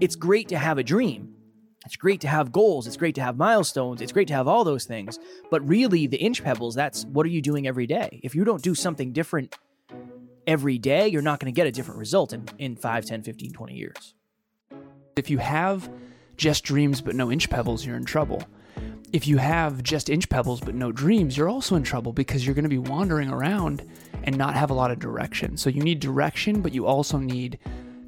it's great to have a dream. It's great to have goals. It's great to have milestones. It's great to have all those things. But really, the inch pebbles, that's what are you doing every day? If you don't do something different every day, you're not going to get a different result in, in 5, 10, 15, 20 years. If you have just dreams but no inch pebbles, you're in trouble. If you have just inch pebbles but no dreams, you're also in trouble because you're going to be wandering around and not have a lot of direction. So you need direction, but you also need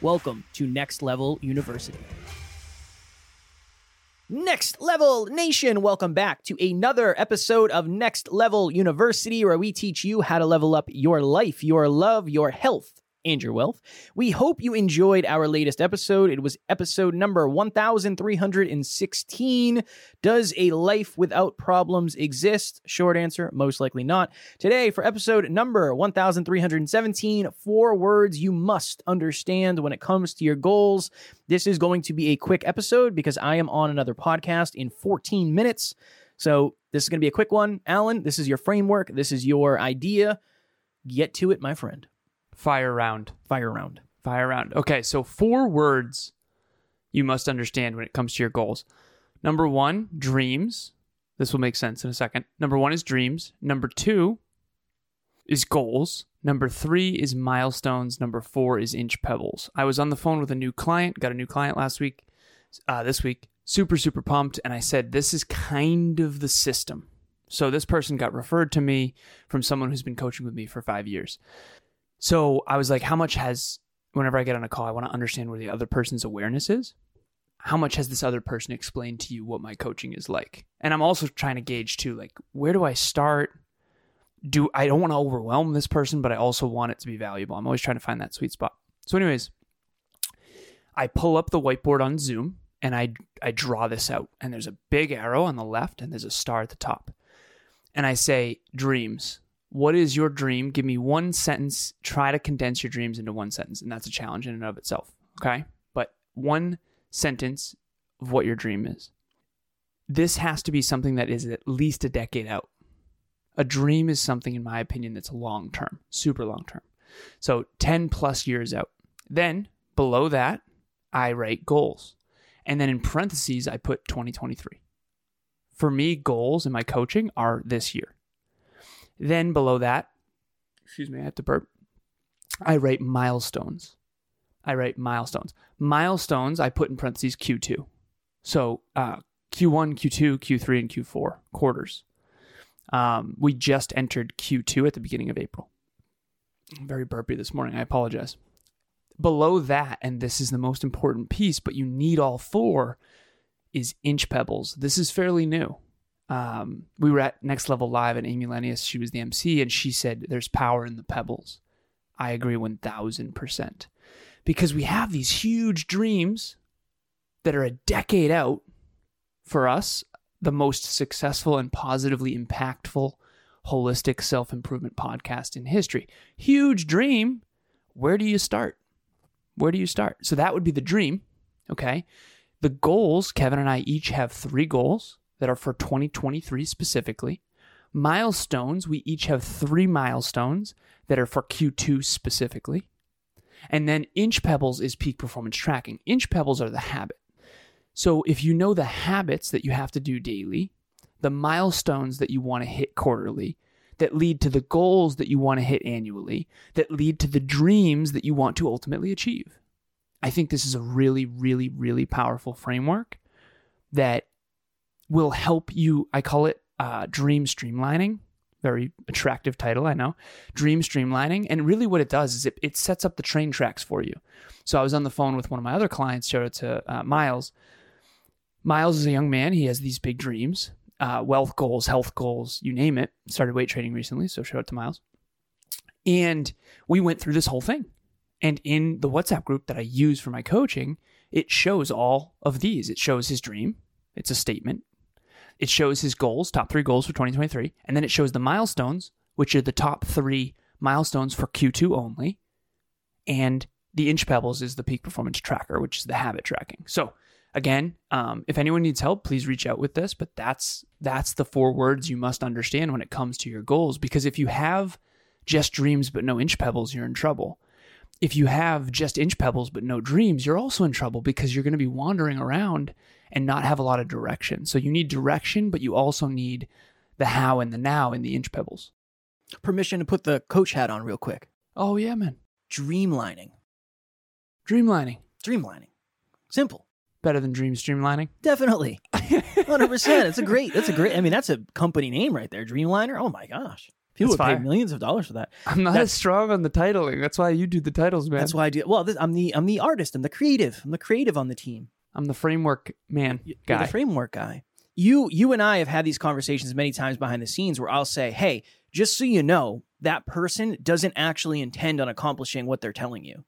Welcome to Next Level University. Next Level Nation, welcome back to another episode of Next Level University, where we teach you how to level up your life, your love, your health, and your wealth. We hope you enjoyed our latest episode. It was episode number 1316. Does a life without problems exist? Short answer, most likely not. Today, for episode number 1317, four words you must understand when it comes to your goals. This is going to be a quick episode because I am on another podcast in 14 minutes. So, this is going to be a quick one. Alan, this is your framework. This is your idea. Get to it, my friend. Fire round. Fire round. Fire round. Okay, so four words you must understand when it comes to your goals. Number one, dreams. This will make sense in a second. Number one is dreams. Number two is goals. Number three is milestones. Number four is inch pebbles. I was on the phone with a new client, got a new client last week, uh, this week. Super, super pumped. And I said, this is kind of the system. So this person got referred to me from someone who's been coaching with me for five years. So I was like, how much has, whenever I get on a call, I want to understand where the other person's awareness is. How much has this other person explained to you what my coaching is like? And I'm also trying to gauge too, like, where do I start? Do I don't want to overwhelm this person, but I also want it to be valuable. I'm always trying to find that sweet spot. So, anyways, I pull up the whiteboard on Zoom and I I draw this out. And there's a big arrow on the left and there's a star at the top. And I say dreams what is your dream? Give me one sentence. Try to condense your dreams into one sentence. And that's a challenge in and of itself. Okay. But one sentence of what your dream is. This has to be something that is at least a decade out. A dream is something, in my opinion, that's long term, super long term. So 10 plus years out. Then below that, I write goals. And then in parentheses, I put 2023. For me, goals in my coaching are this year. Then below that, excuse me, I have to burp. I write milestones. I write milestones. Milestones I put in parentheses Q2. So uh, Q1, Q2, Q3, and Q4 quarters. Um, we just entered Q2 at the beginning of April. I'm very burpy this morning. I apologize. Below that, and this is the most important piece, but you need all four, is inch pebbles. This is fairly new um, we were at Next Level Live and Amy Lenius, she was the MC, and she said, There's power in the pebbles. I agree 1000%. Because we have these huge dreams that are a decade out for us, the most successful and positively impactful holistic self improvement podcast in history. Huge dream. Where do you start? Where do you start? So that would be the dream. Okay. The goals, Kevin and I each have three goals that are for 2023 specifically. Milestones, we each have three milestones that are for Q2 specifically. And then inch pebbles is peak performance tracking. Inch pebbles are the habit. So if you know the habits that you have to do daily, the milestones that you want to hit quarterly, that lead to the goals that you want to hit annually, that lead to the dreams that you want to ultimately achieve. I think this is a really, really, really powerful framework that will help you. I call it uh, dream streamlining. Very attractive title, I know. Dream streamlining. And really, what it does is it, it sets up the train tracks for you. So I was on the phone with one of my other clients, showed it to uh, Miles. Miles is a young man. He has these big dreams, uh, wealth goals, health goals, you name it. Started weight training recently, so shout out to Miles. And we went through this whole thing. And in the WhatsApp group that I use for my coaching, it shows all of these. It shows his dream, it's a statement. It shows his goals, top three goals for 2023. And then it shows the milestones, which are the top three milestones for Q2 only. And the inch pebbles is the peak performance tracker, which is the habit tracking. So again, um, if anyone needs help, please reach out with this. But that's that's the four words you must understand when it comes to your goals. Because if you have just dreams but no inch pebbles, you're in trouble. If you have just inch pebbles but no dreams, you're also in trouble because you're going to be wandering around and not have a lot of direction. So you need direction, but you also need the how and the now in the inch pebbles. Permission to put the coach hat on real quick. Oh yeah, man. Dreamlining. Dreamlining. Dreamlining. Simple. Better than dream streamlining. Definitely. 100%. It's a great, that's a great, I mean, that's a company name right there. Dreamliner. Oh my gosh. People That's would pay millions of dollars for that. I'm not That's- as strong on the titling. That's why you do the titles, man. That's why I do. Well, this, I'm the I'm the artist. I'm the creative. I'm the creative on the team. I'm the framework man You're guy. the framework guy. You you and I have had these conversations many times behind the scenes where I'll say, "Hey, just so you know, that person doesn't actually intend on accomplishing what they're telling you."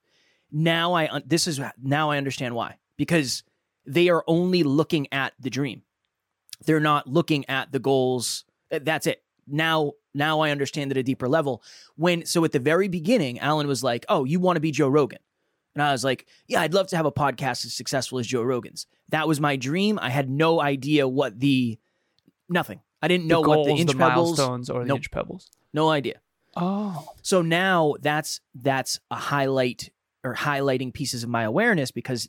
Now I this is now I understand why. Because they are only looking at the dream. They're not looking at the goals. That's it. Now now I understand at a deeper level. When so at the very beginning, Alan was like, "Oh, you want to be Joe Rogan." And I was like, yeah, I'd love to have a podcast as successful as Joe Rogan's. That was my dream. I had no idea what the nothing. I didn't know the what the inch the pebbles. milestones, or the Nope. inch pebbles. No idea. Oh, So now that's that's a highlight or highlighting pieces of my awareness because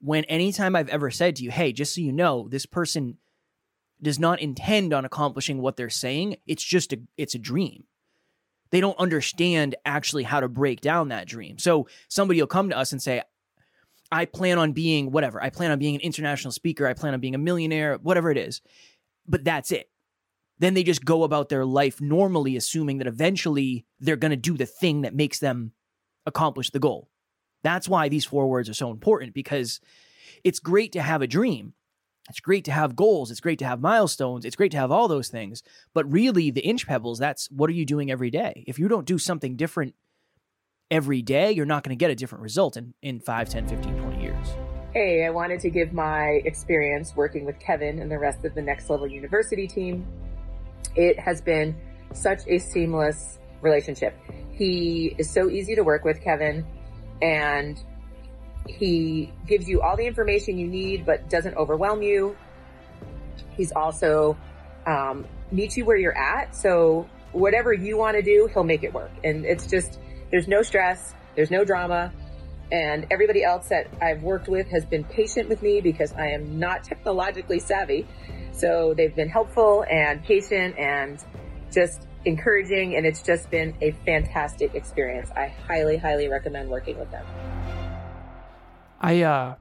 when anytime I've ever said to you, hey, just so you know, this person does not intend on accomplishing what they're saying, it's just a it's a dream. They don't understand actually how to break down that dream. So somebody will come to us and say, I plan on being whatever. I plan on being an international speaker. I plan on being a millionaire, whatever it is. But that's it. Then they just go about their life normally, assuming that eventually they're going to do the thing that makes them accomplish the goal. That's why these four words are so important because it's great to have a dream. It's great to have goals. It's great to have milestones. It's great to have all those things. But really, the inch pebbles, that's what are you doing every day? If you don't do something different every day, you're not going to get a different result in, in 5, 10, 15, 20 years. Hey, I wanted to give my experience working with Kevin and the rest of the Next Level University team. It has been such a seamless relationship. He is so easy to work with, Kevin, and he gives you all the information you need, but doesn't overwhelm you. He's also um, meets you where you're at. So whatever you want to do, he'll make it work. And it's just, there's no stress, there's no drama. And everybody else that I've worked with has been patient with me because I am not technologically savvy. So they've been helpful and patient and just encouraging. And it's just been a fantastic experience. I highly, highly recommend working with them. I uh,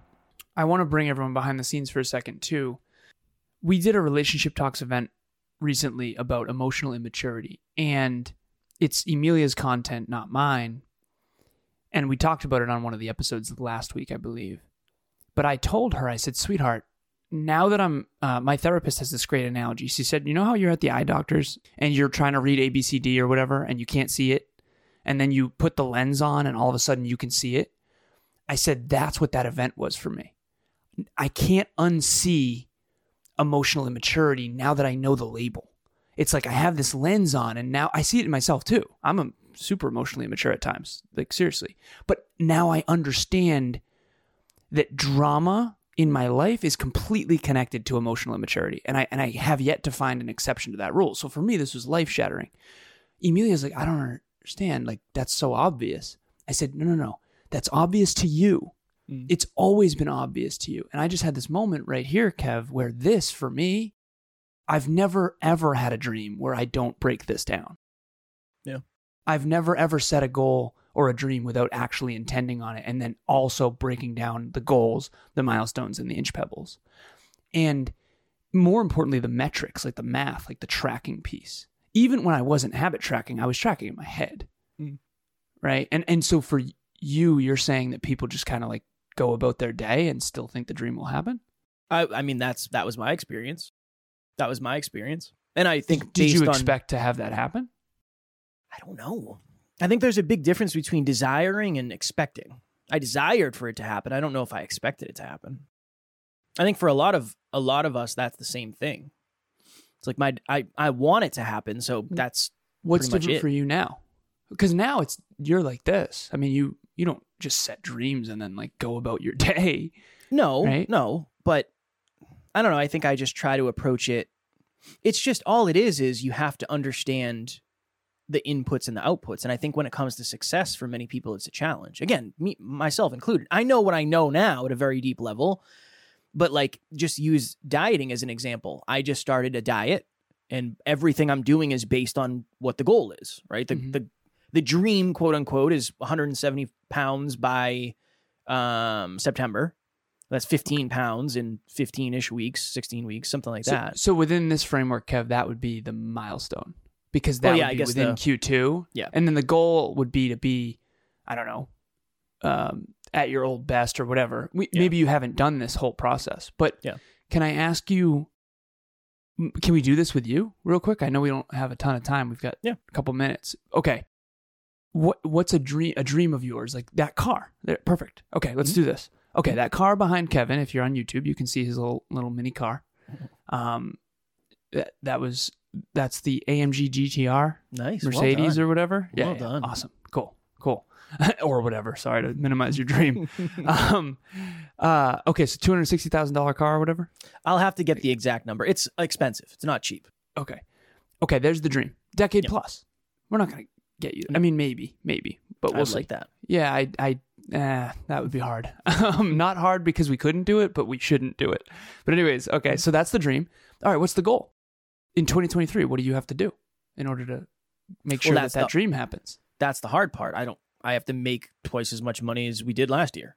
I want to bring everyone behind the scenes for a second too. We did a relationship talks event recently about emotional immaturity, and it's Emilia's content, not mine. And we talked about it on one of the episodes last week, I believe. But I told her, I said, sweetheart, now that I'm, uh, my therapist has this great analogy. She said, you know how you're at the eye doctor's and you're trying to read ABCD or whatever, and you can't see it, and then you put the lens on, and all of a sudden you can see it. I said, that's what that event was for me. I can't unsee emotional immaturity now that I know the label. It's like I have this lens on and now I see it in myself too. I'm a super emotionally immature at times, like seriously. But now I understand that drama in my life is completely connected to emotional immaturity. And I and I have yet to find an exception to that rule. So for me this was life shattering. Emilia's like, I don't understand. Like that's so obvious. I said, no, no, no. That's obvious to you. Mm. It's always been obvious to you. And I just had this moment right here, Kev, where this for me, I've never ever had a dream where I don't break this down. Yeah. I've never ever set a goal or a dream without actually intending on it and then also breaking down the goals, the milestones, and the inch pebbles. And more importantly, the metrics, like the math, like the tracking piece. Even when I wasn't habit tracking, I was tracking in my head. Mm. Right. And and so for you, you're saying that people just kind of like go about their day and still think the dream will happen? I, I mean, that's that was my experience. That was my experience, and I think Did you based on- expect to have that happen? I don't know. I think there's a big difference between desiring and expecting. I desired for it to happen. I don't know if I expected it to happen. I think for a lot of a lot of us, that's the same thing. It's like my I I want it to happen, so that's What's different for you now? Because now it's you're like this. I mean, you you don't just set dreams and then like go about your day. no, Right? no. But I don't know. I think I just try to approach it. It's just all it is is you have to understand the inputs and the outputs. And I think when it comes to success for many people, it's a challenge. Again, me myself included. I know what I know now at a very deep level, but like just use dieting as an example. I just started a diet and everything I'm doing is based on what the goal is, right? The Mhm. the the dream, quote unquote, is 170 pounds by um, September. That's 15 pounds in 15 ish weeks, 16 weeks, something like So, that. so within this framework, Kev, that would be the milestone because that Well, yeah, would be within the- Q two. Yeah. and then the goal would be to be, I don't know, um, at your old best or whatever. We, Yeah. Maybe you haven't done this whole process, but Yeah. can I ask you? Can we do this with you real quick? I know we don't have a ton of time. We've got Yeah. a couple minutes. Okay. What what's a dream a dream of yours? Like that car. Perfect. Okay, let's Mm-hmm. do this. Okay, that car behind Kevin. If you're on YouTube, you can see his little little mini car. Um, that that was that's the AMG GTR Nice. Mercedes done. or whatever. Well yeah, yeah. done. Awesome. Cool. Cool. or whatever. Sorry to minimize your dream. um, uh, okay, so two hundred sixty thousand dollar car or whatever. I'll have to get the exact number. It's expensive. It's not cheap. Okay. Okay, there's the dream. Decade Yep. plus. We're not gonna get you. I mean, maybe, maybe, but we'll I'd see. like that. Yeah, I, I, eh, that would be hard. um, not hard because we couldn't do it, but we shouldn't do it. But anyways, okay, so that's the dream. All right, what's the goal in 2023? What do you have to do in order to make Well, sure that that the- dream happens? That's the hard part. I don't. I have to make twice as much money as we did last year.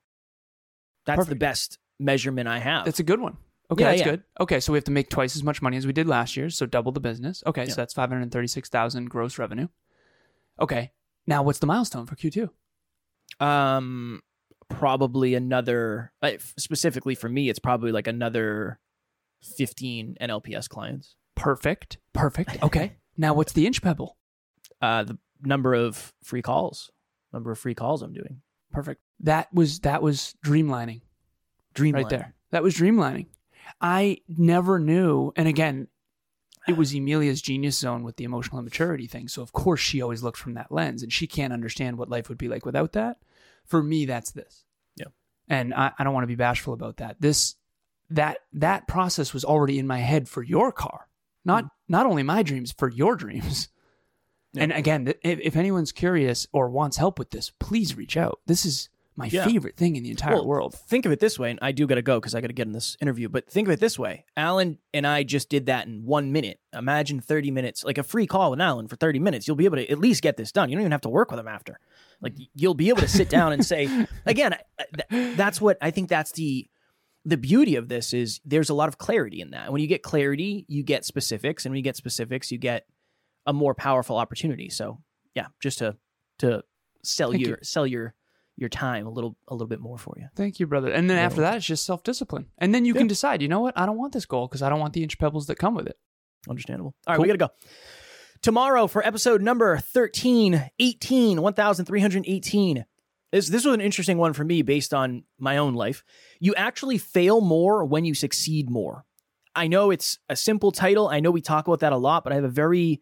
That's the best measurement I have. That's a good one. Okay, Yeah, that's yeah. good. Okay, so we have to make twice as much money as we did last year, so double the business. Okay, Yeah. so that's 536,000 gross revenue. Okay. Now what's the milestone for Q2? um, probably another. uh, Specifically for me, it's probably like another fifteen NLPS clients. Perfect. Perfect. Okay. now what's the inch pebble? Uh, the number of free calls, number of free calls I'm doing. Perfect. That was that was dreamlining. Dream right there. That was dreamlining. I never knew, and again, it was Emilia's genius zone with the emotional immaturity thing. So of course she always looked from that lens, and she can't understand what life would be like without that. For me, that's this. Yeah. And I, I don't want to be bashful about that. This that that process was already in my head for your car, not mm. not only my dreams, for your dreams. Yeah. And again, if, if anyone's curious or wants help with this, please reach out. This is my Yeah. favorite thing in the entire Well, world. Think of it this way, and I do got to go because I got to get in this interview. But think of it this way: Alan and I just did that in one minute. Imagine thirty minutes, like a free call with Alan for thirty minutes. You'll be able to at least get this done. You don't even have to work with him after. Like you'll be able to sit down and say, again, th- that's what I think. That's the the beauty of this is there's a lot of clarity in that. When you get clarity, you get specifics, and when you get specifics, you get a more powerful opportunity. So yeah, just to to sell Thank your sell your your time a little a little bit more for you. Thank you, brother. And then You're after that, it's just self discipline. And then you Yeah. can decide, you know what? I don't want this goal because I don't want the inch pebbles that come with it. Understandable. All right, Cool. we got to go. Tomorrow for episode number 13, 18, 1318. This, this was an interesting one for me based on my own life. You actually fail more when you succeed more. I know it's a simple title. I know we talk about that a lot, but I have a very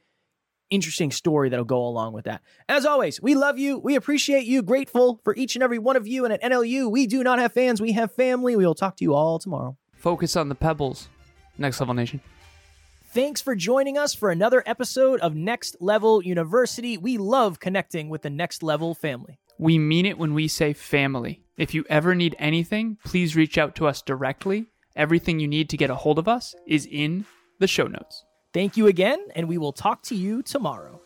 interesting story that'll go along with that. As always, we love you. We appreciate you. Grateful for each and every one of you. And at NLU, we do not have fans. We have family. We will talk to you all tomorrow. Focus on the pebbles. Next level nation. Thanks for joining us for another episode of Next Level University. We love connecting with the Next Level family. We mean it when we say family. If you ever need anything, please reach out to us directly. Everything you need to get a hold of us is in the show notes. Thank you again, and we will talk to you tomorrow.